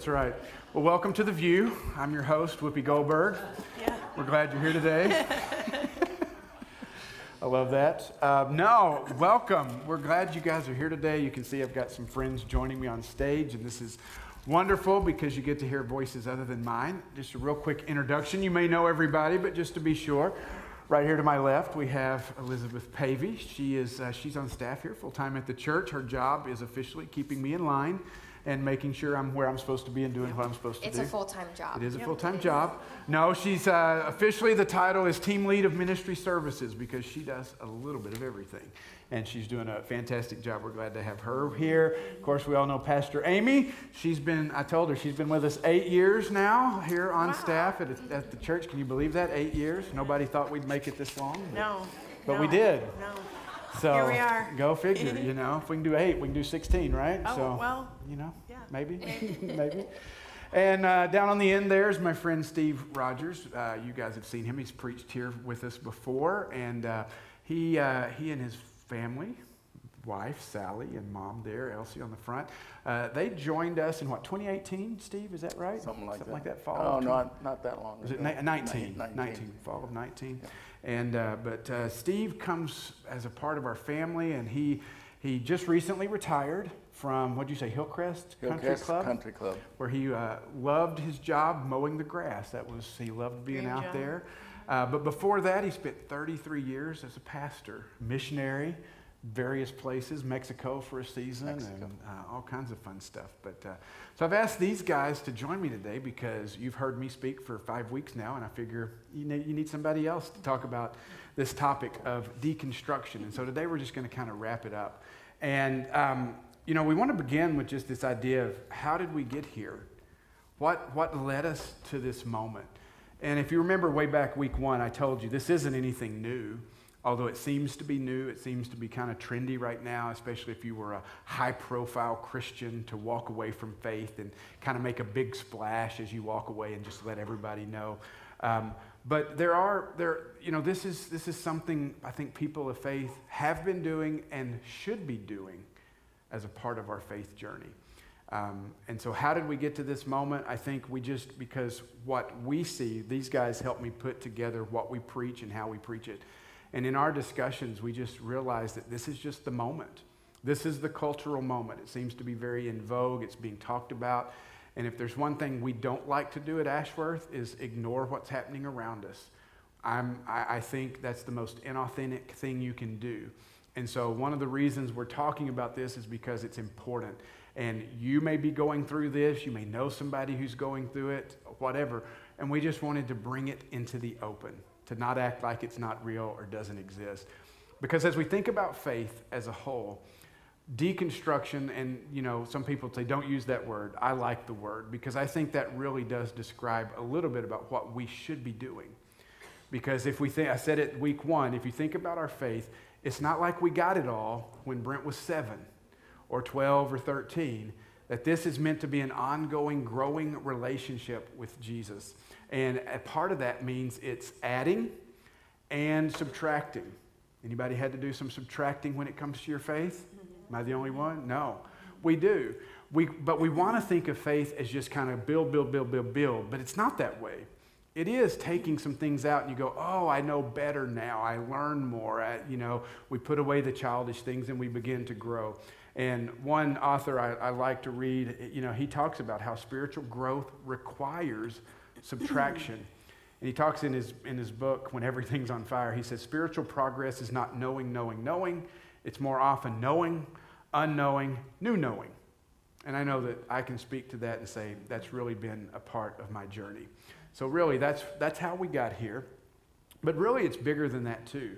That's right. Well, welcome to The View. I'm your host, Whoopi Goldberg. Yeah. We're glad you're here today. I love that. Uh, no, welcome. We're glad you guys are here today. You can see I've got some friends joining me on stage, and this is wonderful because you get to hear voices other than mine. Just a real quick introduction. You may know everybody, but just to be sure, right here to my left, we have Elizabeth Pavey. She is uh, she's on staff here full time at the church. Her job is officially keeping me in line and making sure I'm where I'm supposed to be and doing what I'm supposed to It's do. It's a full-time job. It is a Yep, full-time job. No, she's uh, officially the title is team lead of ministry services because she does a little bit of everything, and she's doing a fantastic job. We're glad to have her here. Of course, we all know Pastor Amy. She's been I told her she's been with us eight years now here on Wow. staff at, at the church. Can you believe that? Eight years. Nobody thought we'd make it this long. No. But we did. No. So Here we are. Go figure. You know, if we can do eight, we can do sixteen, right? Oh, so well, you know, yeah. maybe, maybe. And uh, down on the end there is my friend Steve Rogers. Uh, you guys have seen him. He's preached here with us before, and uh, he uh, he and his family, wife Sally and mom there, Elsie on the front. Uh, they joined us in what 2018, Steve? Is that right? Something like Something that. like that. Fall. Oh, of 20 not, not that long was it ago. ni- 19, 19. 19, fall of 19. And, uh, but uh, Steve comes as a part of our family, and he, he just recently retired from, what'd you say, Hillcrest Country Club? Country Club. Where he uh, loved his job mowing the grass. That was, he loved being Great out job. there. Uh, but before that, he spent 33 years as a pastor, missionary, various places, Mexico for a season, Mexico. and uh, all kinds of fun stuff. But uh, so I've asked these guys to join me today because you've heard me speak for five weeks now, and I figure you need, you need somebody else to talk about this topic of deconstruction. And so today we're just going to kind of wrap it up. And um, you know, we want to begin with just this idea of how did we get here? What, what led us to this moment? And if you remember way back week one, I told you this isn't anything new. Although it seems to be new, it seems to be kind of trendy right now, especially if you were a high profile Christian to walk away from faith and kind of make a big splash as you walk away and just let everybody know. Um, but there are, there, you know, this is, this is something I think people of faith have been doing and should be doing as a part of our faith journey. Um, and so, how did we get to this moment? I think we just, because what we see, these guys help me put together what we preach and how we preach it. And in our discussions, we just realized that this is just the moment. This is the cultural moment. It seems to be very in vogue, it's being talked about. And if there's one thing we don't like to do at Ashworth is ignore what's happening around us. I'm, I, I think that's the most inauthentic thing you can do. And so, one of the reasons we're talking about this is because it's important. And you may be going through this, you may know somebody who's going through it, whatever. And we just wanted to bring it into the open, to not act like it's not real or doesn't exist. Because as we think about faith as a whole, deconstruction, and you know, some people say don't use that word. I like the word because I think that really does describe a little bit about what we should be doing. Because if we think, I said it week one, if you think about our faith, it's not like we got it all when Brent was seven or 12 or 13, that this is meant to be an ongoing, growing relationship with Jesus. And a part of that means it's adding and subtracting. Anybody had to do some subtracting when it comes to your faith? Am I the only one? No. We do. We, but we want to think of faith as just kind of build, build, build, build, build. But it's not that way. It is taking some things out and you go, oh, I know better now. I learn more. I, you know, we put away the childish things and we begin to grow. And one author I, I like to read, you know, he talks about how spiritual growth requires subtraction. And he talks in his, in his book, When Everything's on Fire, he says, spiritual progress is not knowing, knowing, knowing. It's more often knowing, unknowing, new knowing. And I know that I can speak to that and say that's really been a part of my journey. So, really, that's, that's how we got here. But really, it's bigger than that, too.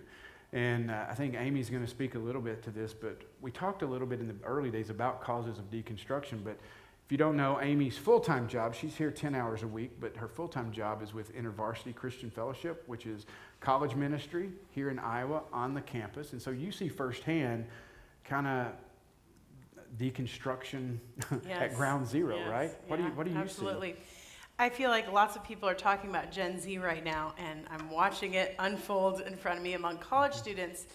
And uh, I think Amy's going to speak a little bit to this, but we talked a little bit in the early days about causes of deconstruction. But if you don't know Amy's full time job, she's here 10 hours a week, but her full time job is with InterVarsity Christian Fellowship, which is college ministry here in Iowa on the campus. And so you see firsthand kind of deconstruction at ground zero, Yes. right? What do you, what do you Absolutely. I feel like lots of people are talking about Gen Z right now, and I'm watching it unfold in front of me among college students.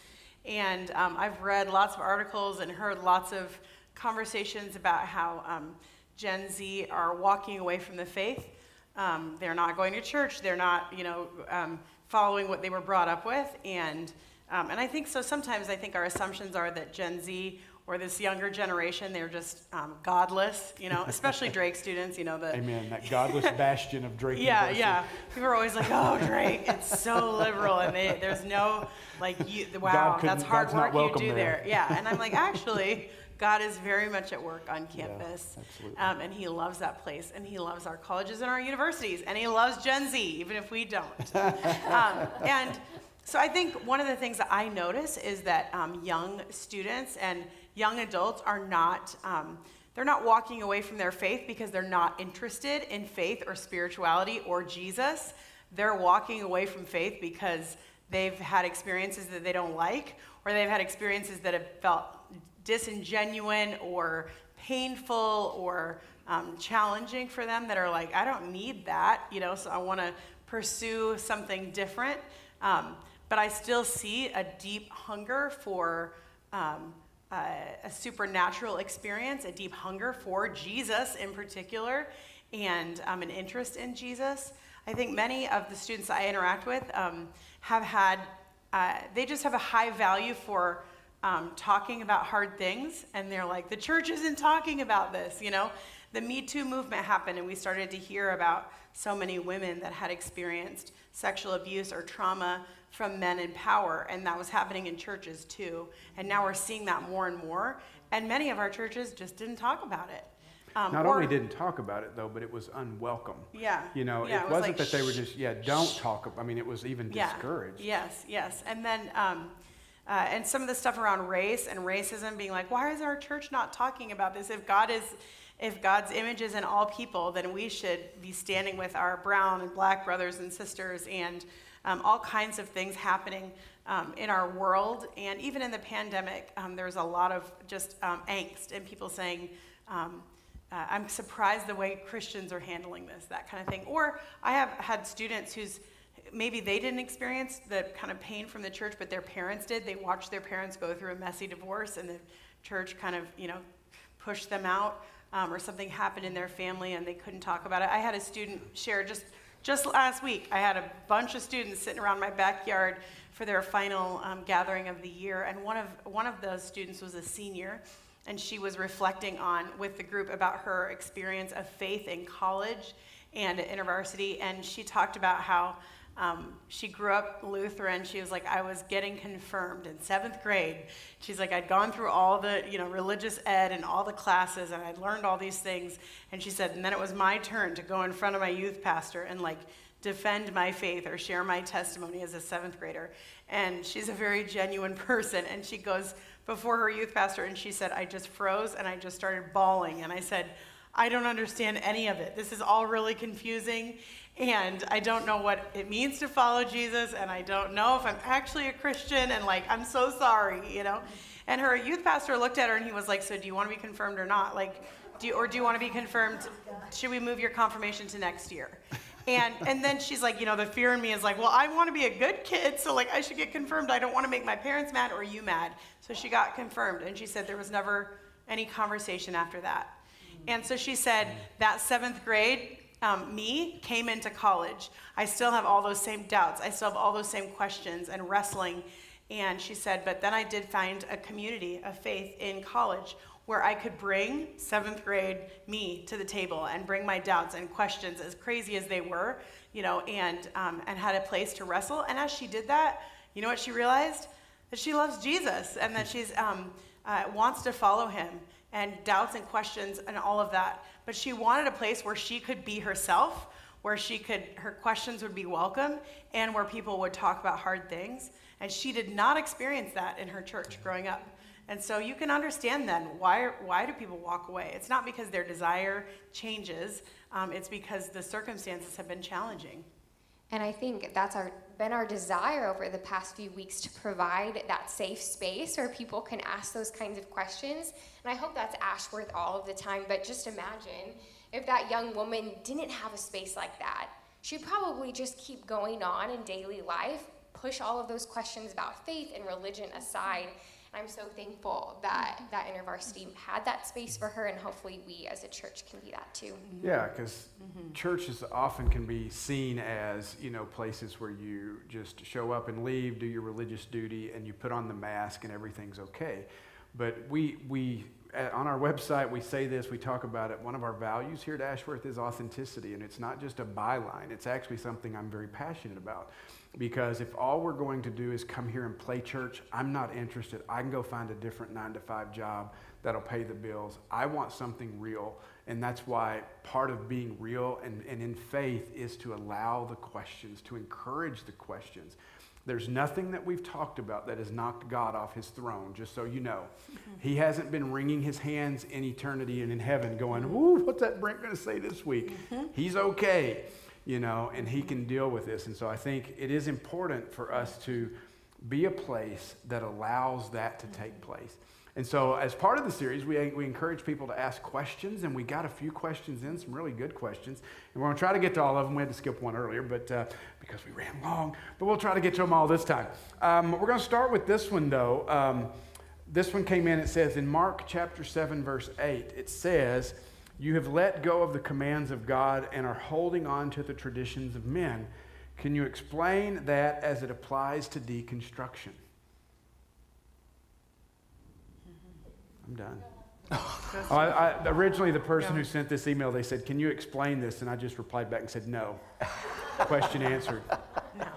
And um, I've read lots of articles and heard lots of conversations about how um, Gen Z are walking away from the faith. Um, they're not going to church. They're not, you know, um, following what they were brought up with. And, um, and I think so sometimes I think our assumptions are that Gen Z or this younger generation, they're just um, godless, you know, especially Drake students, you know. The, Amen. That godless bastion of Drake yeah, University. yeah. People are always like, oh, Drake, it's so liberal. And they, there's no, like, you, wow, that's hard God's work you do there. there. Yeah. And I'm like, actually, God is very much at work on campus. Yeah. Um, and he loves that place. And he loves our colleges and our universities. And he loves Gen Z, even if we don't. um, and so I think one of the things that I notice is that um, young students and young adults are not. Um, they're not walking away from their faith because they're not interested in faith or spirituality or Jesus. They're walking away from faith because they've had experiences that they don't like, or they've had experiences that have felt disingenuous or painful or um, challenging for them that are like, I don't need that, you know, so I want to pursue something different. Um, but I still see a deep hunger for um, uh, a supernatural experience, a deep hunger for Jesus in particular, and um, an interest in Jesus. I think many of the students I interact with um, have had, uh, they just have a high value for um, talking about hard things, and they're like, the church isn't talking about this, you know? The Me Too movement happened, and we started to hear about so many women that had experienced sexual abuse or trauma from men in power, and that was happening in churches too. And now we're seeing that more and more, and many of our churches just didn't talk about it. Um, Not or, only didn't talk about it though, but it was unwelcome. Yeah. You know, yeah, it, it, wasn't like, that they were just yeah, don't talk. I mean, it was even yeah. discouraged. Yes, yes, and then. Um, uh, and some of the stuff around race and racism being like, why is our church not talking about this? If God is, if God's image is in all people, then we should be standing with our brown and black brothers and sisters and um, all kinds of things happening um, in our world. And even in the pandemic, um, there's a lot of just um, angst and people saying, um, uh, I'm surprised the way Christians are handling this, that kind of thing. Or I have had students who's maybe they didn't experience the kind of pain from the church, but their parents did. They watched their parents go through a messy divorce, and the church kind of, you know, pushed them out, um, or something happened in their family and they couldn't talk about it. I had a student share just just last week. I had a bunch of students sitting around my backyard for their final um, gathering of the year, and one of one of those students was a senior. And she was reflecting on with the group about her experience of faith in college and at university. And she talked about how um, she grew up Lutheran. She was like, I was getting confirmed in seventh grade. She's like, I'd gone through all the, you know, religious ed and all the classes, and I'd learned all these things. And she said, and then it was my turn to go in front of my youth pastor and like defend my faith or share my testimony as a seventh grader. And she's a very genuine person. And she goes before her youth pastor, and she said, I just froze and I just started bawling. And I said, I don't understand any of it. This is all really confusing and I don't know what it means to follow Jesus, and I don't know if I'm actually a Christian, and like, I'm so sorry, you know? And her youth pastor looked at her and he was like, So do you want to be confirmed or not? Like, do you, or do you want to be confirmed? Should we move your confirmation to next year? And, and then she's like, you know, the fear in me is like, well, I want to be a good kid, so like I should get confirmed. I don't want to make my parents mad or you mad. So she got confirmed, and she said there was never any conversation after that. And so she said that seventh grade, um, me came into college, I still have all those same doubts. I still have all those same questions and wrestling. And she said, but then I did find a community of faith in college where I could bring seventh grade me to the table and bring my doubts and questions, as crazy as they were, you know, and, um, and had a place to wrestle. And as she did that, you know what she realized? That she loves Jesus and that she's um, uh, wants to follow him and doubts and questions and all of that. But she wanted a place where she could be herself, where she could her questions would be welcome, and where people would talk about hard things. And she did not experience that in her church growing up. And so you can understand then why, why do people walk away? It's not because their desire changes, um, it's because the circumstances have been challenging. And I think that's our been our desire over the past few weeks to provide that safe space where people can ask those kinds of questions. And I hope that's Ashworth all of the time, but just imagine if that young woman didn't have a space like that. She'd probably just keep going on in daily life, push all of those questions about faith and religion aside, I'm so thankful that that InterVarsity had that space for her, and hopefully we as a church can be that too. Yeah, because mm-hmm. churches often can be seen as you know places where you just show up and leave, do your religious duty, and you put on the mask and everything's okay. But we we at, on our website we say this, we talk about it. One of our values here at Ashworth is authenticity, and it's not just a byline. It's actually something I'm very passionate about. Because if all we're going to do is come here and play church, I'm not interested. I can go find a different nine to five job that'll pay the bills. I want something real. And that's why part of being real and, and in faith is to allow the questions, to encourage the questions. There's nothing that we've talked about that has knocked God off his throne, just so you know. He hasn't been wringing his hands in eternity and in heaven going, Woo, what's that Brent going to say this week? He's okay you know, and he can deal with this. And so I think it is important for us to be a place that allows that to take place. And so, as part of the series, we, we encourage people to ask questions, and we got a few questions in, some really good questions. And we're going to try to get to all of them. We had to skip one earlier, but uh, because we ran long, but we'll try to get to them all this time. Um, we're going to start with this one, though. Um, this one came in, it says in Mark chapter 7, verse 8, it says, you have let go of the commands of God and are holding on to the traditions of men. Can you explain that as it applies to deconstruction? I'm done. Oh, I, I, originally, the person who sent this email, they said, Can you explain this? And I just replied back and said, No. Question answered. No.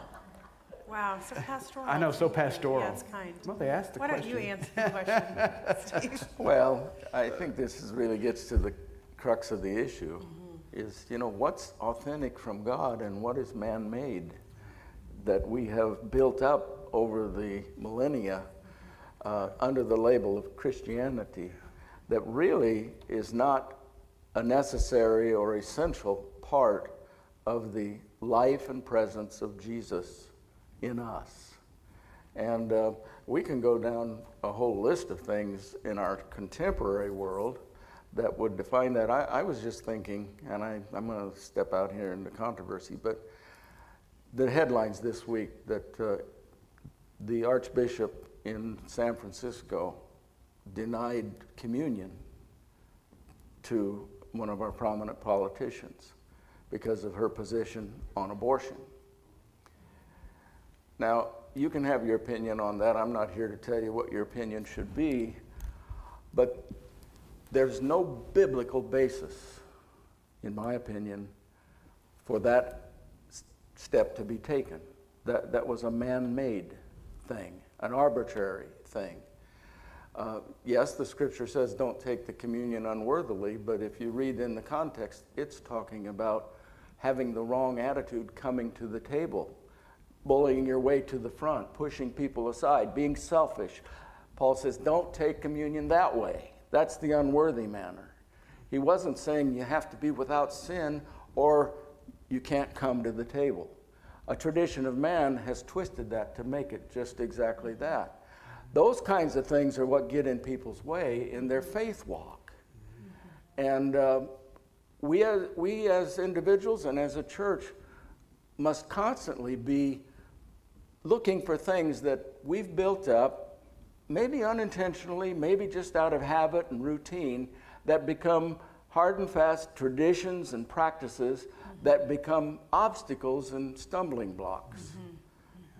Wow, so pastoral. I know, so pastoral. Yeah, kind. Well, they asked the Why question. don't you answer the question, Steve? Well, I think this is really gets to the crux of the issue mm-hmm. is, you know, what's authentic from God and what is man made that we have built up over the millennia uh, under the label of Christianity that really is not a necessary or essential part of the life and presence of Jesus in us. And uh, we can go down a whole list of things in our contemporary world that would define that. I, I was just thinking, and I, I'm going to step out here into controversy, but the headlines this week that uh, the Archbishop in San Francisco denied communion to one of our prominent politicians because of her position on abortion. Now, you can have your opinion on that. I'm not here to tell you what your opinion should be, but there's no biblical basis, in my opinion, for that step to be taken. That, that was a man made thing, an arbitrary thing. Uh, yes, the scripture says don't take the communion unworthily, but if you read in the context, it's talking about having the wrong attitude coming to the table, bullying your way to the front, pushing people aside, being selfish. Paul says don't take communion that way. That's the unworthy manner. He wasn't saying you have to be without sin or you can't come to the table. A tradition of man has twisted that to make it just exactly that. Those kinds of things are what get in people's way in their faith walk. And uh, we, as, we as individuals and as a church must constantly be looking for things that we've built up maybe unintentionally, maybe just out of habit and routine, that become hard and fast traditions and practices that become obstacles and stumbling blocks mm-hmm.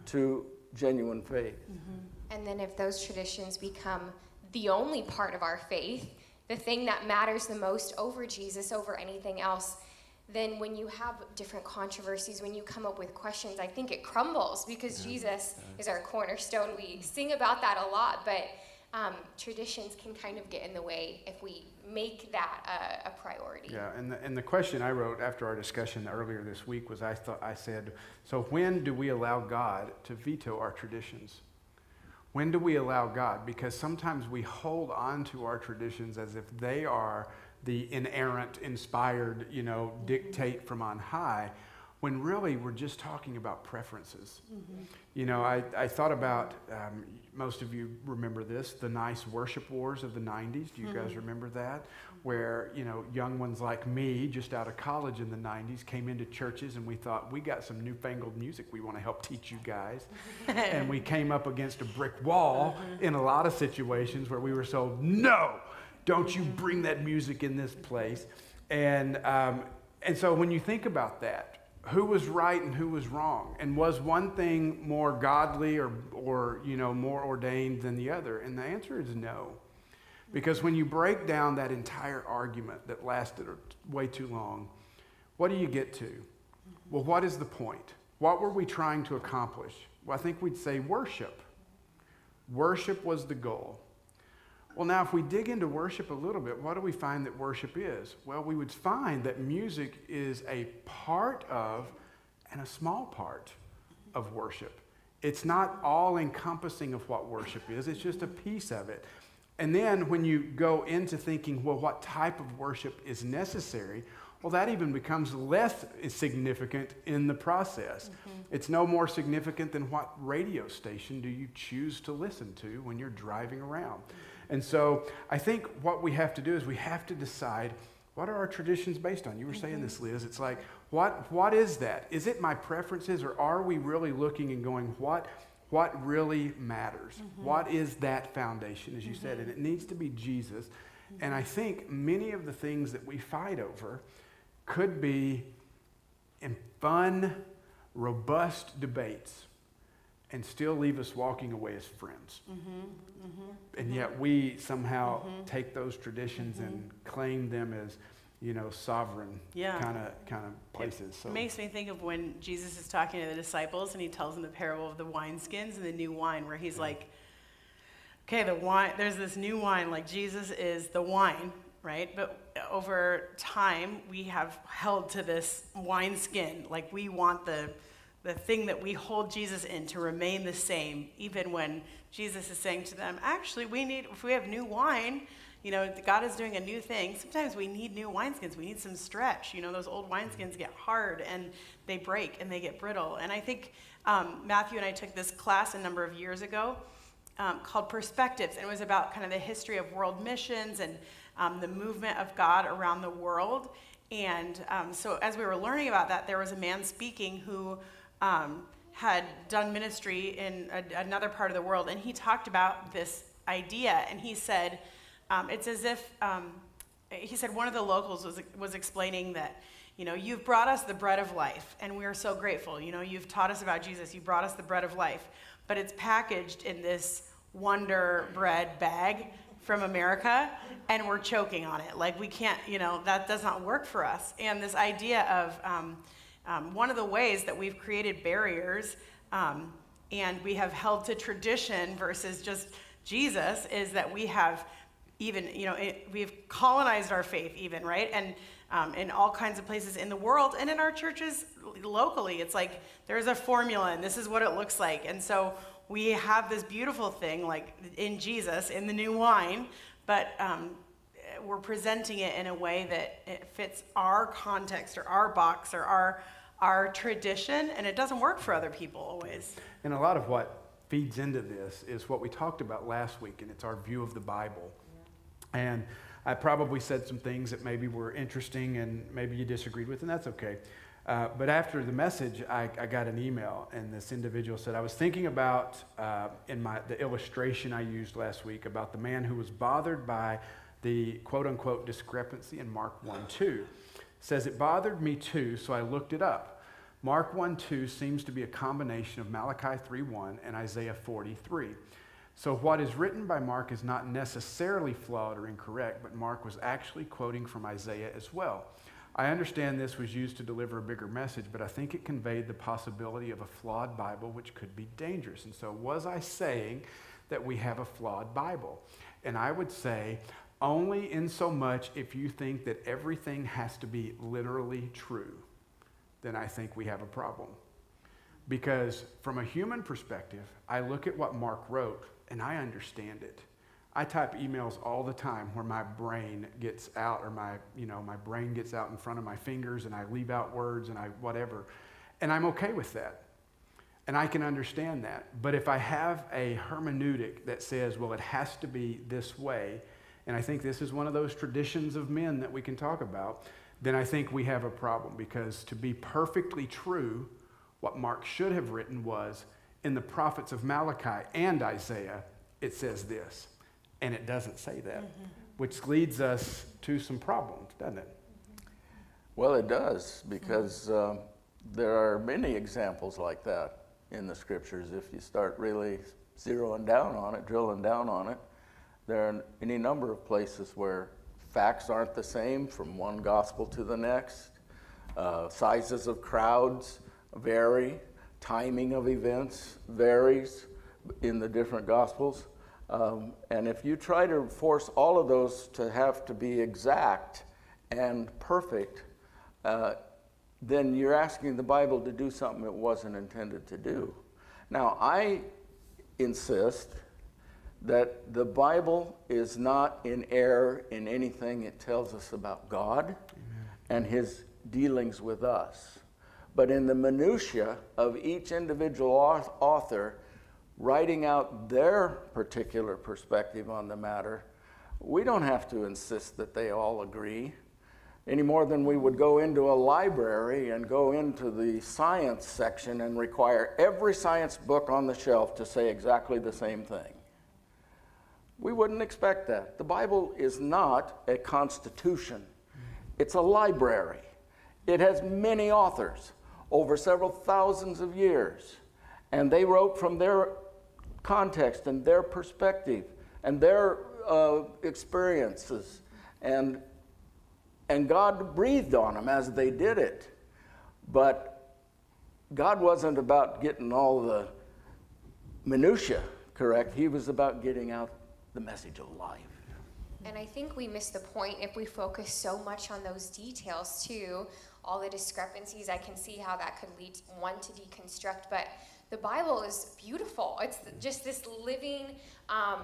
to genuine faith. Mm-hmm. And then if those traditions become the only part of our faith, the thing that matters the most over Jesus, over anything else, then when you have different controversies, when you come up with questions, I think it crumbles because yeah. Jesus yeah. is our cornerstone. We sing about that a lot, but um, traditions can kind of get in the way if we make that a, a priority. Yeah, and the, and the question I wrote after our discussion earlier this week was I thought I said, so when do we allow God to veto our traditions? When do we allow God? Because sometimes we hold on to our traditions as if they are the inerrant, inspired, you know, dictate from on high. When really we're just talking about preferences. Mm-hmm. You know, I, I thought about, um, most of you remember this, the nice worship wars of the 90s. Do you mm-hmm. guys remember that? Where, you know, young ones like me, just out of college in the 90s, came into churches and we thought, we got some newfangled music we want to help teach you guys. and we came up against a brick wall mm-hmm. in a lot of situations where we were told, no, don't you bring that music in this place. And, um, and so when you think about that, who was right and who was wrong and was one thing more godly or, or you know more ordained than the other? And the answer is no. Because when you break down that entire argument that lasted way too long what do you get to? Well what is the point? What were we trying to accomplish? Well i think we'd say worship. Worship was the goal well, now, if we dig into worship a little bit, what do we find that worship is? Well, we would find that music is a part of and a small part of worship. It's not all encompassing of what worship is, it's just a piece of it. And then when you go into thinking, well, what type of worship is necessary? Well, that even becomes less significant in the process. Mm-hmm. It's no more significant than what radio station do you choose to listen to when you're driving around. And so I think what we have to do is we have to decide what are our traditions based on? You were saying this, Liz. It's like, what, what is that? Is it my preferences, or are we really looking and going, what, what really matters? Mm-hmm. What is that foundation, as you mm-hmm. said? And it needs to be Jesus. Mm-hmm. And I think many of the things that we fight over could be in fun, robust debates and still leave us walking away as friends. Mm-hmm, mm-hmm, and mm-hmm. yet we somehow mm-hmm. take those traditions and mm-hmm. claim them as, you know, sovereign kind of kind of places. It so. makes me think of when Jesus is talking to the disciples and he tells them the parable of the wineskins and the new wine, where he's yeah. like, okay, the wine, there's this new wine, like Jesus is the wine, right? But over time, we have held to this wineskin, like we want the the thing that we hold Jesus in to remain the same, even when Jesus is saying to them, actually, we need, if we have new wine, you know, God is doing a new thing. Sometimes we need new wineskins. We need some stretch. You know, those old wineskins get hard and they break and they get brittle. And I think um, Matthew and I took this class a number of years ago um, called Perspectives, and it was about kind of the history of world missions and um, the movement of God around the world. And um, so, as we were learning about that, there was a man speaking who um, had done ministry in a, another part of the world, and he talked about this idea, and he said, um, it's as if, um, he said one of the locals was, was explaining that, you know, you've brought us the bread of life, and we are so grateful. You know, you've taught us about Jesus, you brought us the bread of life, but it's packaged in this Wonder Bread bag from America, and we're choking on it. Like, we can't, you know, that does not work for us. And this idea of, um, um, one of the ways that we've created barriers um, and we have held to tradition versus just Jesus is that we have even, you know, it, we've colonized our faith, even, right? And um, in all kinds of places in the world and in our churches locally. It's like there's a formula and this is what it looks like. And so we have this beautiful thing, like in Jesus, in the new wine, but um, we're presenting it in a way that it fits our context or our box or our our tradition and it doesn't work for other people always and a lot of what feeds into this is what we talked about last week and it's our view of the bible yeah. and i probably said some things that maybe were interesting and maybe you disagreed with and that's okay uh, but after the message, I, I, got an email, and this individual said, I was thinking about uh, in my, the illustration I used last week about the man who was bothered by the quote unquote discrepancy in Mark 1 2. Says it bothered me too, so I looked it up. Mark 1 2 seems to be a combination of Malachi 3 1 and Isaiah 43. So, what is written by Mark is not necessarily flawed or incorrect, but Mark was actually quoting from Isaiah as well. I understand this was used to deliver a bigger message, but I think it conveyed the possibility of a flawed Bible, which could be dangerous. And so, was I saying that we have a flawed Bible? And I would say, only in so much if you think that everything has to be literally true, then I think we have a problem. Because from a human perspective, I look at what Mark wrote and I understand it. I type emails all the time where my brain gets out or my, you know, my brain gets out in front of my fingers and I leave out words and I whatever. And I'm okay with that. And I can understand that. But if I have a hermeneutic that says, well, it has to be this way, and I think this is one of those traditions of men that we can talk about, then I think we have a problem because to be perfectly true, what Mark should have written was in the prophets of Malachi and Isaiah, it says this. And it doesn't say that, mm-hmm. which leads us to some problems, doesn't it? Well, it does because um, there are many examples like that in the scriptures. If you start really zeroing down on it, drilling down on it, there are any number of places where facts aren't the same from one gospel to the next. Uh, sizes of crowds vary. Timing of events varies in the different gospels. Um, and if you try to force all of those to have to be exact and perfect, uh, then you're asking the Bible to do something it wasn't intended to do. Now, I insist that the Bible is not in error in anything it tells us about God Amen. and his dealings with us. But in the minutiae of each individual author writing out their particular perspective on the matter, we don't have to insist that they all agree any more than we would go into a library and go into the science section and require every science book on the shelf to say exactly the same thing. We wouldn't expect that. The Bible is not a constitution, it's a library. It has many authors over several thousands of years, and they wrote from their context and their perspective and their uh, experiences. And and God breathed on them as they did it. But God wasn't about getting all the minutia correct. He was about getting out the message of life. And I think we miss the point if we focus so much on those details too, all the discrepancies. I can see how that could lead one to deconstruct, but the Bible is beautiful. It's just this living um,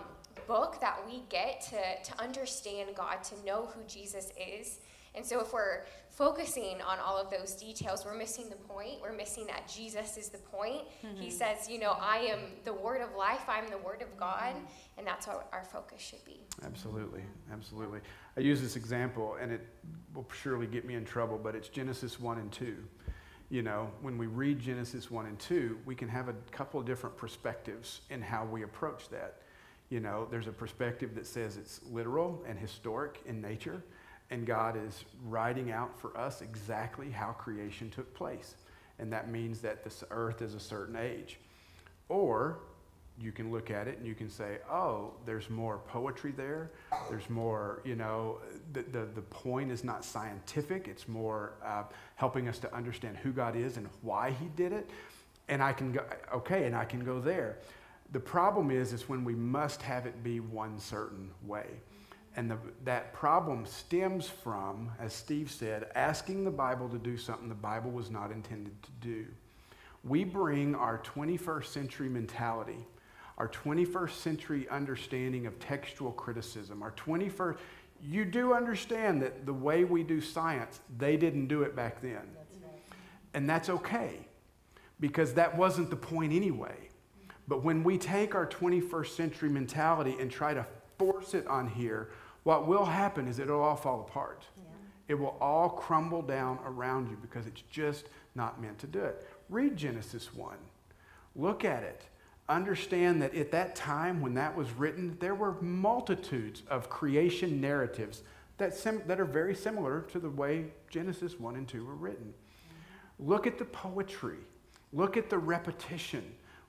book that we get to, to understand God, to know who Jesus is. And so if we're focusing on all of those details, we're missing the point. We're missing that Jesus is the point. Mm-hmm. He says, you know, I am the word of life, I'm the word of God, mm-hmm. and that's what our focus should be. Absolutely, absolutely. I use this example, and it will surely get me in trouble, but it's Genesis 1 and 2. You know, when we read Genesis 1 and 2, we can have a couple of different perspectives in how we approach that. You know, there's a perspective that says it's literal and historic in nature and God is writing out for us exactly how creation took place. And that means that this earth is a certain age. Or you can look at it and you can say, oh, there's more poetry there. There's more, you know, the, the, the point is not scientific, it's more uh, helping us to understand who God is and why He did it. And I can go, okay, and I can go there. The problem is, is when we must have it be one certain way. And the, that problem stems from, as Steve said, asking the Bible to do something the Bible was not intended to do. We bring our 21st century mentality, our 21st century understanding of textual criticism, our 21st, you do understand that the way we do science, they didn't do it back then. And that's okay, because that wasn't the point anyway. But when we take our 21st century mentality and try to force it on here, what will happen is it'll all fall apart. Yeah. It will all crumble down around you because it's just not meant to do it. Read Genesis 1. Look at it. Understand that at that time when that was written, there were multitudes of creation narratives that, sim- that are very similar to the way Genesis 1 and 2 were written. Mm-hmm. Look at the poetry. Look at the repetition.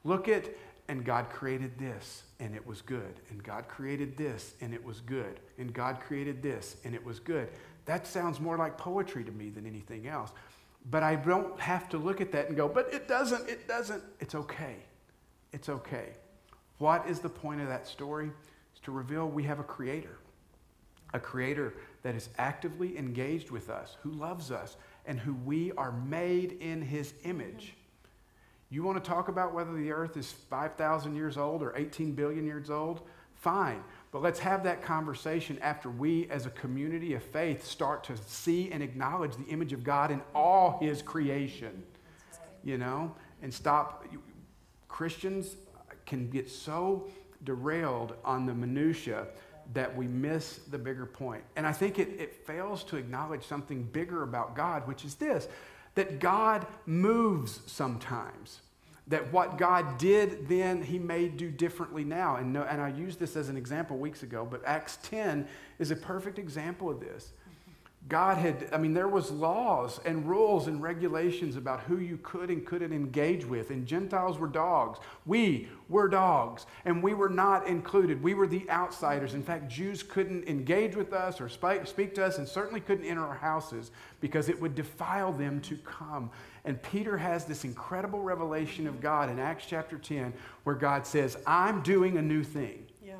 Look at and God created this, and it was good. And God created this, and it was good. And God created this, and it was good. That sounds more like poetry to me than anything else. But I don't have to look at that and go, but it doesn't, it doesn't. It's okay. It's okay. What is the point of that story? It's to reveal we have a creator, a creator that is actively engaged with us, who loves us, and who we are made in his image. You want to talk about whether the earth is 5,000 years old or 18 billion years old? Fine. But let's have that conversation after we, as a community of faith, start to see and acknowledge the image of God in all His creation. You know, and stop. Christians can get so derailed on the minutia that we miss the bigger point. And I think it, it fails to acknowledge something bigger about God, which is this that God moves sometimes that what God did then, He may do differently now. And, no, and I used this as an example weeks ago, but Acts 10 is a perfect example of this. God had, I mean, there was laws and rules and regulations about who you could and couldn't engage with. And Gentiles were dogs. We were dogs, and we were not included. We were the outsiders. In fact, Jews couldn't engage with us or speak to us, and certainly couldn't enter our houses because it would defile them to come. And Peter has this incredible revelation of God in Acts chapter 10 where God says, I'm doing a new thing. Yeah.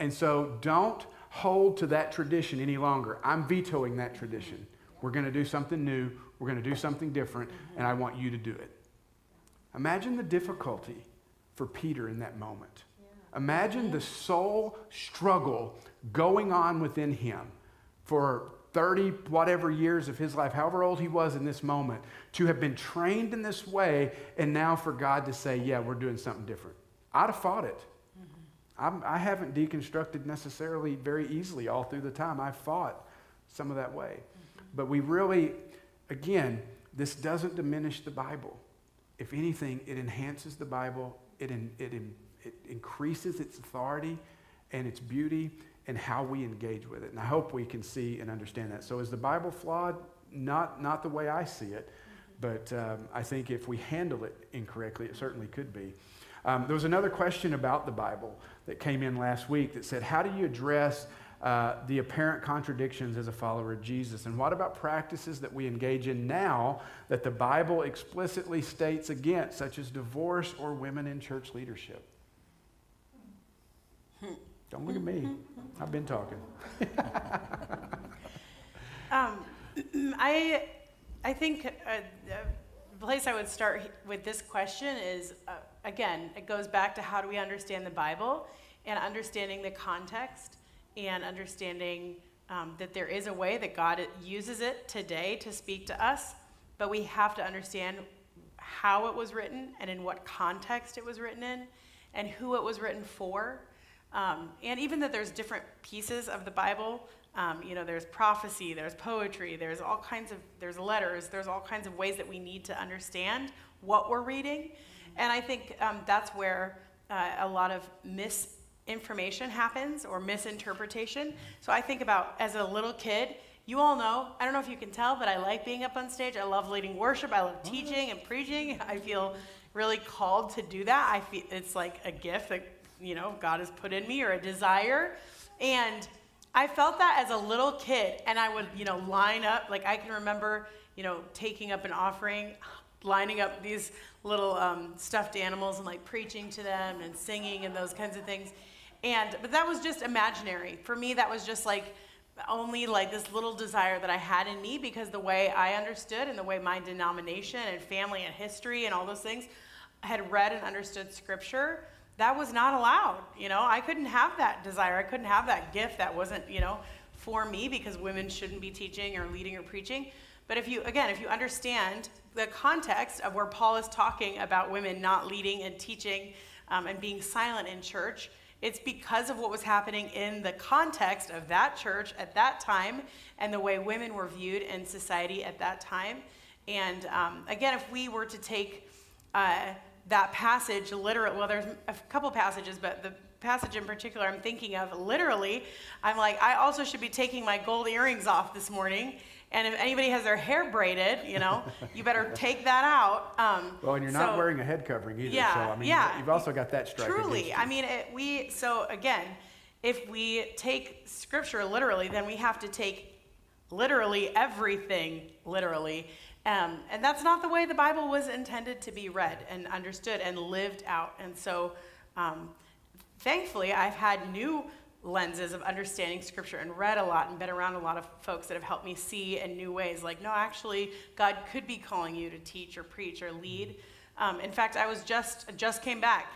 And so don't hold to that tradition any longer. I'm vetoing that tradition. We're going to do something new. We're going to do something different, and I want you to do it. Imagine the difficulty for Peter in that moment. Imagine the soul struggle going on within him for 30 whatever years of his life, however old he was in this moment, to have been trained in this way, and now for God to say, Yeah, we're doing something different. I'd have fought it. I'm, I have not deconstructed necessarily very easily all through the time. I've fought some of that way. Mm-hmm. But we really, again, this doesn't diminish the Bible. If anything, it enhances the Bible, it, in, it, in, it increases its authority and its beauty and how we engage with it. And I hope we can see and understand that. So, is the Bible flawed? Not, not the way I see it, mm-hmm. but um, I think if we handle it incorrectly, it certainly could be. Um, there was another question about the Bible that came in last week that said, How do you address uh, the apparent contradictions as a follower of Jesus? And what about practices that we engage in now that the Bible explicitly states against, such as divorce or women in church leadership? Don't look at me. I've been talking. um, I, I think uh, the place I would start with this question is uh, again, it goes back to how do we understand the Bible and understanding the context and understanding um, that there is a way that God uses it today to speak to us, but we have to understand how it was written and in what context it was written in and who it was written for. Um, and even that there's different pieces of the Bible. Um, you know, there's prophecy, there's poetry, there's all kinds of, there's letters, there's all kinds of ways that we need to understand what we're reading. And I think um, that's where uh, a lot of misinformation happens or misinterpretation. So I think about as a little kid, you all know, I don't know if you can tell, but I like being up on stage. I love leading worship. I love teaching and preaching. I feel really called to do that. I feel it's like a gift that, you know, God has put in me or a desire. And I felt that as a little kid and I would, you know, line up like I can remember, you know, taking up an offering lining up these little um, stuffed animals and like preaching to them and singing and those kinds of things. And but that was just imaginary. For me, that was just like only like this little desire that I had in me because the way I understood and the way my denomination and family and history and all those things had read and understood scripture, that was not allowed. You know, I couldn't have that desire. I couldn't have that gift that wasn't, you know, for me because women shouldn't be teaching or leading or preaching. But if you, again, if you understand the context of where Paul is talking about women not leading and teaching um, and being silent in church, it's because of what was happening in the context of that church at that time and the way women were viewed in society at that time. And um, again, if we were to take uh, that passage literally, well, there's a couple passages, but the passage in particular I'm thinking of literally, I'm like, I also should be taking my gold earrings off this morning and if anybody has their hair braided, you know, you better take that out. Um, well, and you're not wearing a head covering either. Yeah, so, I mean, yeah. you've also got that strike. Truly. I mean, it, we, so again, if we take scripture literally, then we have to take literally everything literally. Um, and that's not the way the Bible was intended to be read and understood and lived out. And so, um, thankfully, I've had new lenses of understanding scripture and read a lot and been around a lot of folks that have helped me see in new ways like no actually god could be calling you to teach or preach or lead um, in fact i was just just came back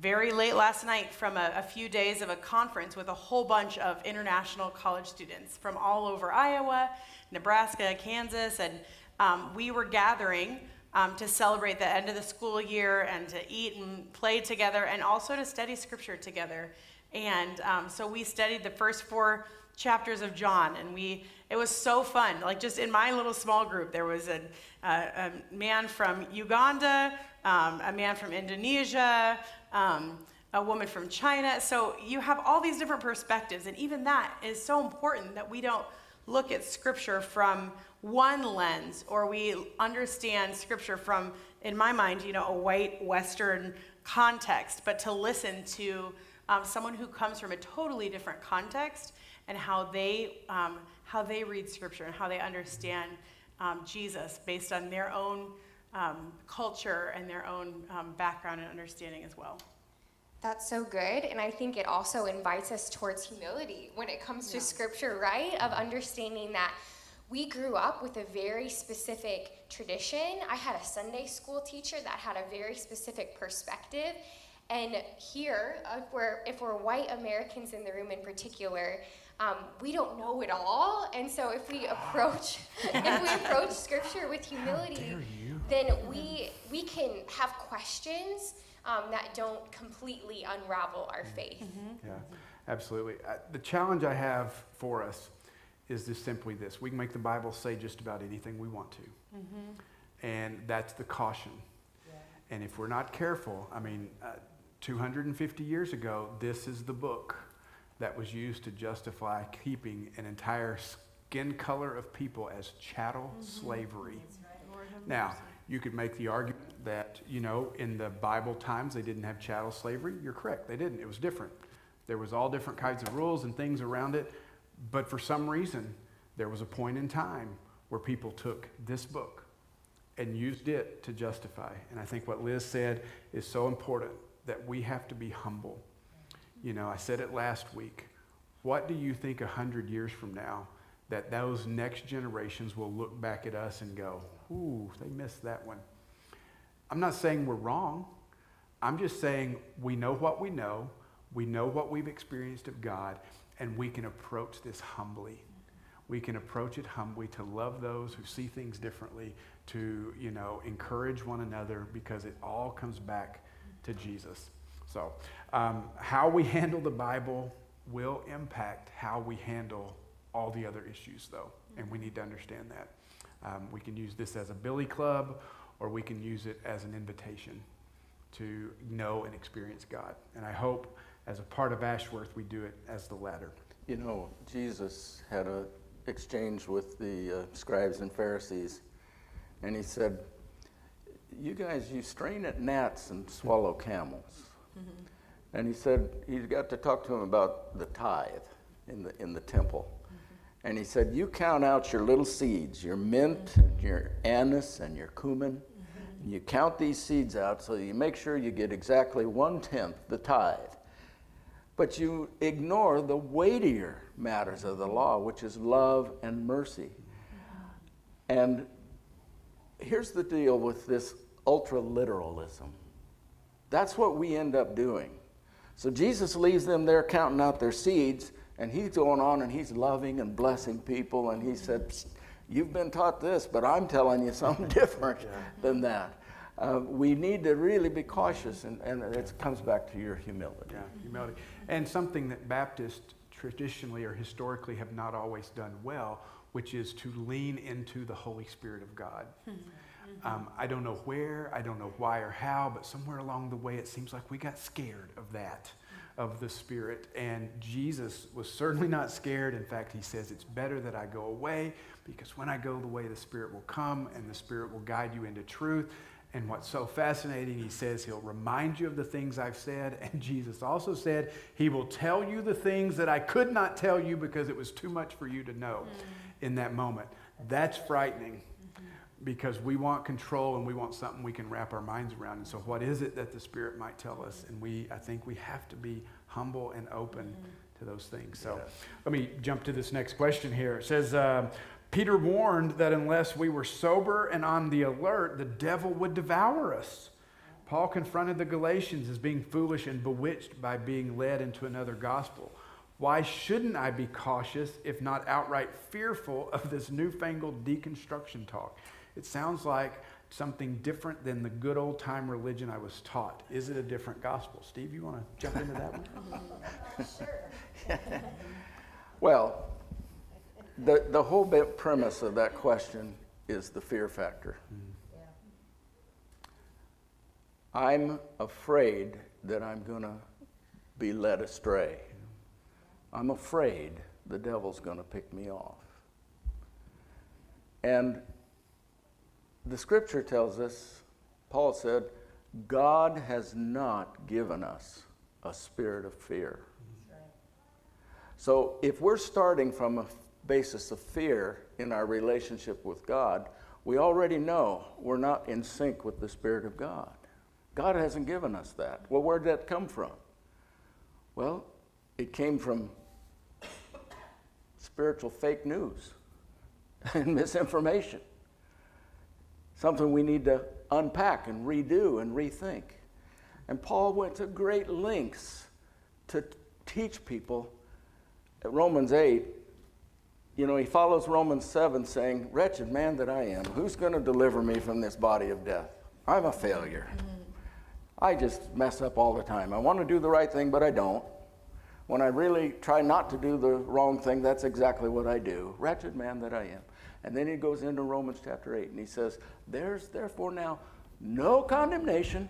very late last night from a, a, few days of a conference with a whole bunch of international college students from all over Iowa, Nebraska, Kansas, and um, we were gathering um, to celebrate the end of the school year and to eat and play together and also to study scripture together. And um, so we studied the first four chapters of John, and we it was so fun. Like just in my little small group, there was a, a, a man from Uganda, um, a man from Indonesia, um, a woman from China. So you have all these different perspectives, and even that is so important that we don't look at Scripture from one lens, or we understand Scripture from, in my mind, you know, a white Western context, but to listen to um, someone who comes from a totally different context and how they um, how they read Scripture and how they understand um, Jesus based on their own um, culture and their own um, background and understanding as well. That's so good. And I think it also invites us towards humility when it comes to yeah. scripture, right? Of understanding that we grew up with a very specific tradition. I had a Sunday school teacher that had a very specific perspective. And here, if we're, if we're white Americans in the room in particular, um, we don't know it all. And so if we approach, if we approach scripture with humility, then we, we can have questions um, that don't completely unravel our mm-hmm. faith. Mm-hmm. Yeah, absolutely. Uh, the challenge I have for us is just simply this we can make the Bible say just about anything we want to. Mm-hmm. And that's the caution. Yeah. And if we're not careful, I mean, uh, 250 years ago, this is the book that was used to justify keeping an entire skin color of people as chattel mm-hmm. slavery. Right. Now, you could make the argument that, you know, in the Bible times they didn't have chattel slavery. You're correct, they didn't. It was different. There was all different kinds of rules and things around it. But for some reason, there was a point in time where people took this book and used it to justify. And I think what Liz said is so important that we have to be humble. You know, I said it last week. What do you think a hundred years from now that those next generations will look back at us and go, ooh, they missed that one. I'm not saying we're wrong. I'm just saying we know what we know, we know what we've experienced of God, and we can approach this humbly. We can approach it humbly to love those who see things differently, to, you know, encourage one another because it all comes back to Jesus. So, um, how we handle the Bible will impact how we handle all the other issues, though, and we need to understand that. Um, we can use this as a billy club, or we can use it as an invitation to know and experience God. And I hope as a part of Ashworth, we do it as the latter. You know, Jesus had an exchange with the uh, scribes and Pharisees, and he said, You guys, you strain at gnats and swallow camels. Mm-hmm. And he said, he got to talk to him about the tithe in the, in the temple. And he said, You count out your little seeds, your mint, and your anise, and your cumin. Mm-hmm. You count these seeds out so you make sure you get exactly one tenth the tithe. But you ignore the weightier matters of the law, which is love and mercy. Mm-hmm. And here's the deal with this ultra literalism that's what we end up doing. So Jesus leaves them there counting out their seeds and he's going on and he's loving and blessing people. And he said, You've been taught this, but I'm telling you something different than that. Uh, we need to really be cautious, and, and it comes back to your humility. Yeah, humility. And something that Baptists traditionally or historically have not always done well, which is to lean into the Holy Spirit of God. Mm-hmm. Um, I don't know where, I don't know why or how, but somewhere along the way it seems like we got scared of that of the Spirit. And Jesus was certainly not scared. In fact, he says, It's better that I go away because when I go the way, the Spirit will come and the Spirit will guide you into truth. And what's so fascinating, he says he'll remind you of the things I've said. And Jesus also said he will tell you the things that I could not tell you because it was too much for you to know mm. In that moment. That's frightening because we want control and we want something we can wrap our minds around. And so, what is it that the Spirit might tell us? And we, I think, we have to be humble and open mm-hmm. to those things. So, yes. let me jump to this next question here. It says. Uh, Peter warned that unless we were sober and on the alert, the devil would devour us. Paul confronted the Galatians as being foolish and bewitched by being led into another gospel. Why shouldn't I be cautious, if not outright fearful, of this newfangled deconstruction talk? It sounds like something different than the good old time religion I was taught. Is it a different gospel? Steve, you want to jump into that one? sure. well, the, the whole bit premise of that question is the fear factor. Mm-hmm. I'm afraid that I'm going to be led astray. I'm afraid the devil's going to pick me off. And the scripture tells us, Paul said, God has not given us a spirit of fear. So if we're starting from a basis of fear in our relationship with God, we already know we're not in sync with the Spirit of God. God hasn't given us that. Well, where'd that come from? Well, it came from spiritual fake news and misinformation. Something we need to unpack and redo and rethink. And Paul went to great lengths to teach people at Romans 8. You know, he follows Romans 7 saying, Wretched man that I am, who's going to deliver me from this body of death? I'm a failure. Mm-hmm. I just mess up all the time. I want to do the right thing, but I don't. When I really try not to do the wrong thing, that's exactly what I do. Wretched man that I am. And then he goes into Romans chapter 8 and he says, There's therefore now no condemnation,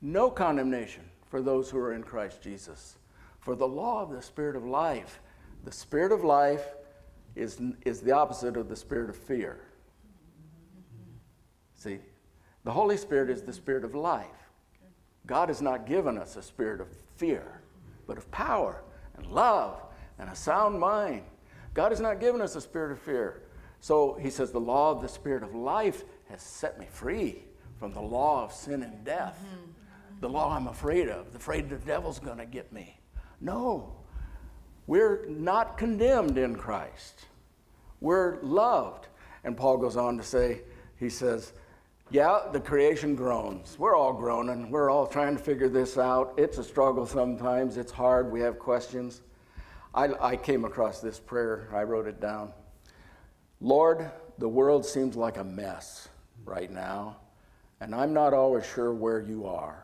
no condemnation for those who are in Christ Jesus. For the law of the Spirit of life, the Spirit of life is, is the opposite of the Spirit of fear. See, the Holy Spirit is the Spirit of life. God has not given us a spirit of fear, but of power and love and a sound mind. God has not given us a spirit of fear. So he says, The law of the spirit of life has set me free from the law of sin and death. Mm-hmm. The law I'm afraid of, the afraid the devil's going to get me. No, we're not condemned in Christ. We're loved. And Paul goes on to say, he says, yeah, the creation groans. We're all groaning. We're all trying to figure this out. It's a struggle sometimes. It's hard. We have questions. I, I came across this prayer. I wrote it down. Lord, the world seems like a mess right now, and I'm not always sure where you are.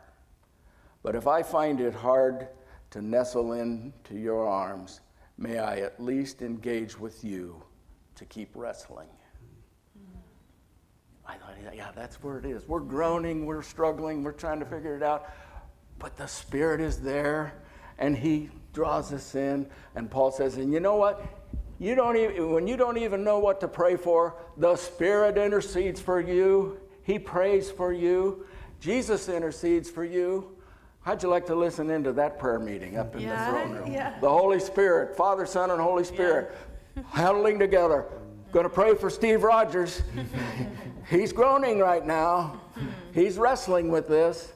But if I find it hard to nestle into your arms, may I at least engage with you to keep wrestling. I thought, yeah, that's where it is. We're groaning, we're struggling, we're trying to figure it out. But the Spirit is there, and He draws us in. And Paul says, and you know what? You don't even, when you don't even know what to pray for, the Spirit intercedes for you. He prays for you. Jesus intercedes for you. How'd you like to listen into that prayer meeting up in yeah, the throne room? Yeah. The Holy Spirit, Father, Son, and Holy Spirit, yeah. huddling together. Going to pray for Steve Rogers. He's groaning right now. He's wrestling with this.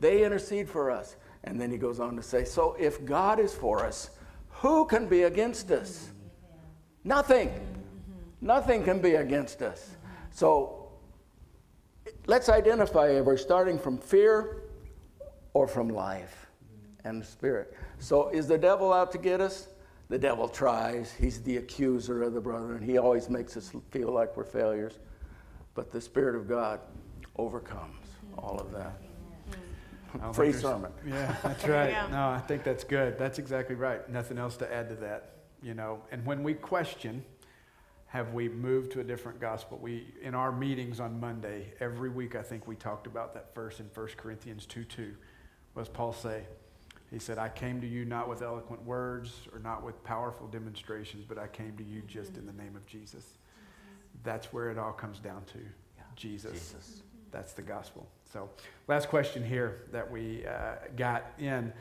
They intercede for us. And then he goes on to say, So if God is for us, who can be against us? Nothing. Nothing can be against us. So let's identify if we're starting from fear or from life and spirit. So is the devil out to get us? The devil tries. He's the accuser of the brethren. He always makes us feel like we're failures. But the Spirit of God overcomes all of that. Free sermon. Yeah, that's right. yeah. No, I think that's good. That's exactly right. Nothing else to add to that. You know, and when we question, have we moved to a different gospel? We in our meetings on Monday every week, I think we talked about that verse in 1 Corinthians 2 2. What does Paul say? He said, I came to you not with eloquent words or not with powerful demonstrations, but I came to you just in the name of Jesus. That's where it all comes down to yeah. Jesus. Jesus. That's the gospel. So, last question here that we uh, got in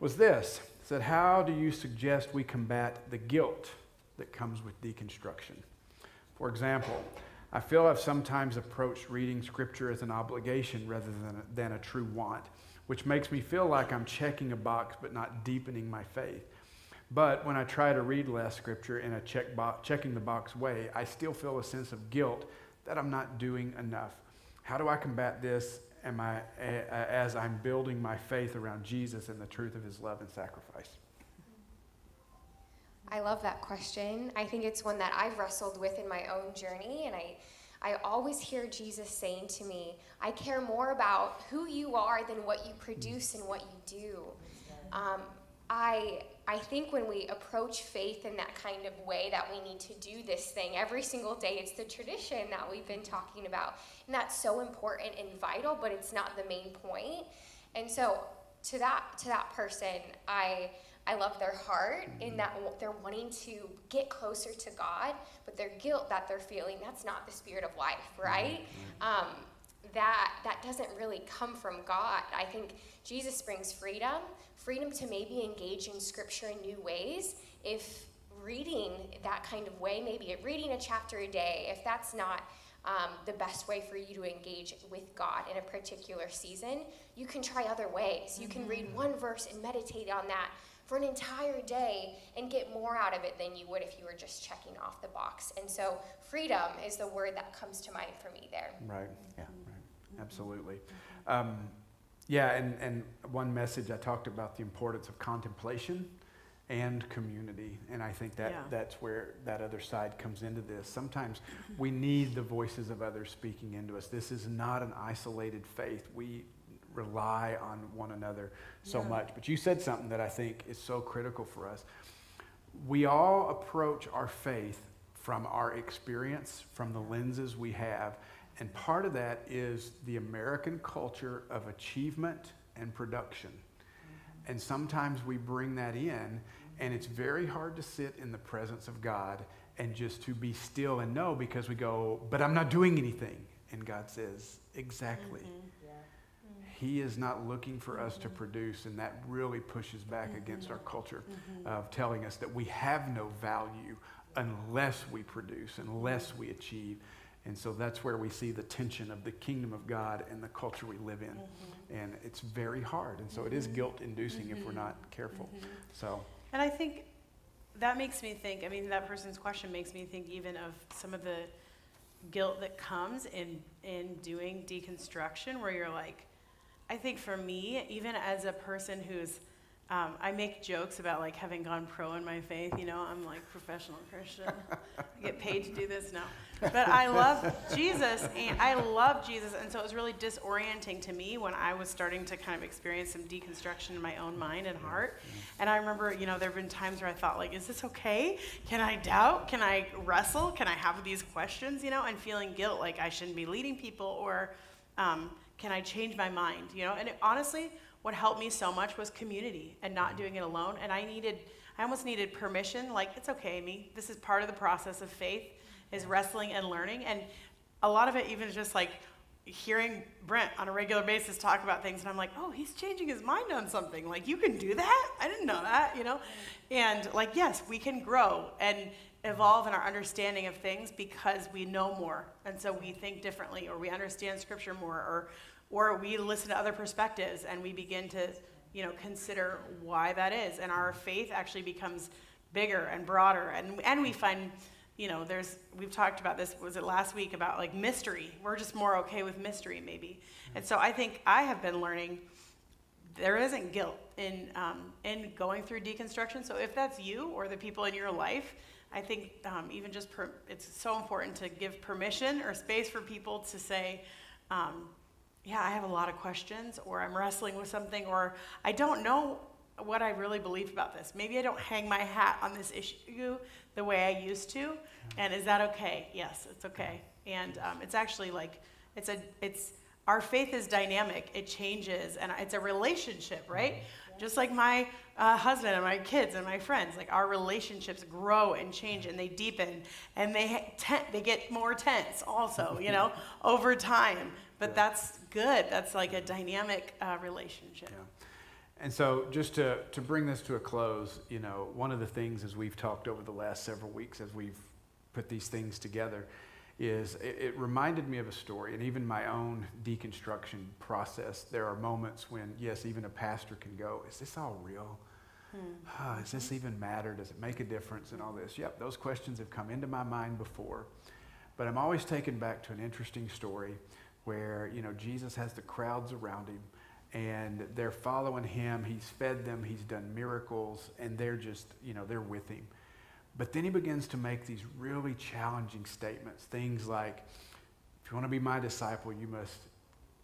was this it said, How do you suggest we combat the guilt that comes with deconstruction? For example, I feel I've sometimes approached reading scripture as an obligation rather than a, than a true want, which makes me feel like I'm checking a box but not deepening my faith. But when I try to read less scripture in a check box, checking the box way, I still feel a sense of guilt that I'm not doing enough. How do I combat this am I, as I'm building my faith around Jesus and the truth of his love and sacrifice? I love that question. I think it's one that I've wrestled with in my own journey, and I, I always hear Jesus saying to me, I care more about who you are than what you produce and what you do. Um, I, I think when we approach faith in that kind of way, that we need to do this thing every single day. It's the tradition that we've been talking about. And that's so important and vital, but it's not the main point. And so to that to that person, I I love their heart in that they're wanting to get closer to God, but their guilt that they're feeling, that's not the spirit of life, right? Um, that that doesn't really come from God. I think Jesus brings freedom, freedom to maybe engage in scripture in new ways. If reading that kind of way, maybe reading a chapter a day, if that's not um, the best way for you to engage with God in a particular season, you can try other ways. You can read one verse and meditate on that for an entire day and get more out of it than you would if you were just checking off the box. And so, freedom is the word that comes to mind for me there. Right, yeah, right. Absolutely. Um, yeah, and, and one message I talked about the importance of contemplation and community. And I think that Yeah. that's where that other side comes into this. Sometimes we need the voices of others speaking into us. This is not an isolated faith. We rely on one another so Yeah. much. But you said something that I think is so critical for us. We all approach our faith from our experience, from the lenses we have. And part of that is the American culture of achievement and production. Mm-hmm. And sometimes we bring that in, and it's very hard to sit in the presence of God and just to be still and know because we go, but I'm not doing anything. And God says, exactly. Mm-hmm. He is not looking for us to mm-hmm. produce, and that really pushes back against our culture of telling us that we have no value unless we produce, unless we achieve. And so that's where we see the tension of the kingdom of God and the culture we live in. Mm-hmm. And it's very hard. And so it is mm-hmm. guilt inducing if we're mm-hmm. not careful. So, And I think that makes me think, I mean, that person's question makes me think even of some of the guilt that comes in, in doing deconstruction, where you're like, I think for me, even as a person who's, um, I make jokes about like having gone pro in my faith, you know, I'm like professional Christian. I get paid to do this now. But I love Jesus and I love Jesus. And so it was really disorienting to me when I was starting to kind of experience some deconstruction in my own mind and heart. And I remember, you know, there have been times where I thought, like, is this okay? Can I doubt? Can I wrestle? Can I have these questions, you know, and feeling guilt like I shouldn't be leading people or um, can I change my mind, you know? And it, honestly, what helped me so much was community and not mm-hmm. doing it alone. And I needed, I almost needed permission. Like, it's okay, me. This is part of the process of faith, is wrestling and learning. And a lot of it even is just like hearing Brent on a regular basis talk about things, and I'm like, oh, he's changing his mind on something. Like, you can do that? I didn't know that, you know? And like, yes, we can grow and evolve in our understanding of things because we know more. And so we think differently, or we understand scripture more, or or we listen to other perspectives and we begin to, you know, consider why that is. And our faith actually becomes bigger and broader. And and we find you know, there's, we've talked about this, was it last week, about like mystery. We're just more okay with mystery, maybe. And so I think I have been learning there isn't guilt in, um, in going through deconstruction. So if that's you or the people in your life, I think um, even just per, it's so important to give permission or space for people to say, um, yeah, I have a lot of questions, or I'm wrestling with something, or I don't know what I really believe about this. Maybe I don't hang my hat on this issue the way I used to. And is that okay? Yes, it's okay. And um, it's actually like, it's a, it's, our faith is dynamic. It changes, and it's a relationship, right? Just like my uh, husband and my kids and my friends, like our relationships grow and change and they deepen, and they te- they get more tense also, you know, over time. But that's good. That's like a dynamic uh, relationship. Yeah. And so, just to, to bring this to a close, you know, one of the things as we've talked over the last several weeks as we've put these things together is it, it reminded me of a story, and even my own deconstruction process. There are moments when, yes, even a pastor can go, Is this all real? Ah, does this even matter? Does it make a difference? And all this. Yep, those questions have come into my mind before. But I'm always taken back to an interesting story where, you know, Jesus has the crowds around him and they're following him. He's fed them, he's done miracles, and they're just, you know, they're with him. But then he begins to make these really challenging statements. Things like, if you want to be my disciple, you must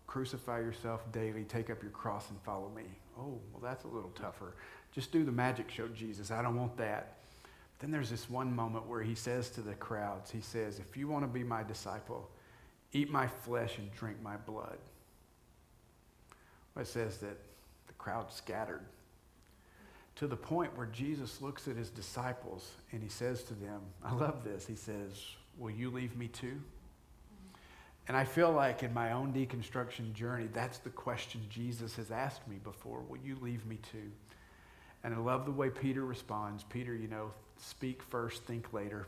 crucify yourself daily, take up your cross, and follow me. Oh, well, that's a little tougher. Just do the magic show, Jesus. I don't want that. Then there's this one moment where he says to the crowds, he says, If you want to be my disciple, eat my flesh and drink my blood. It says that the crowd scattered to the point where Jesus looks at his disciples and he says to them, I love this. He says, Will you leave me too? And I feel like in my own deconstruction journey, that's the question Jesus has asked me before Will you leave me too? And I love the way Peter responds. Peter, you know, speak first, think later.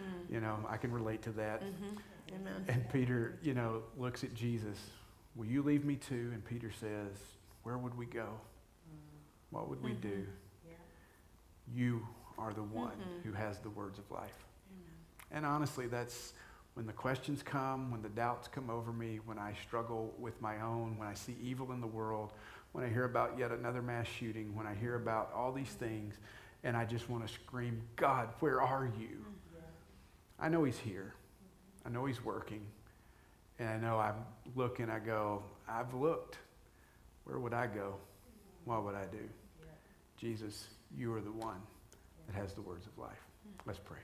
Mm. You know, I can relate to that. Mm-hmm. Amen. And Peter, you know, looks at Jesus. Will you leave me too? And Peter says, Where would we go? What would we Mhm. do? You are the one Mhm. who has the words of life. Amen. And honestly, that's when the questions come, when the doubts come over me, when I struggle with my own, when I see evil in the world, when I hear about yet another mass shooting, when I hear about all these things, and I just want to scream, God, where are you? I know He's here. I know He's working. And I know I'm looking, I go, I've looked. Where would I go? What would I do? Jesus, you are the one that has the words of life. Let's pray.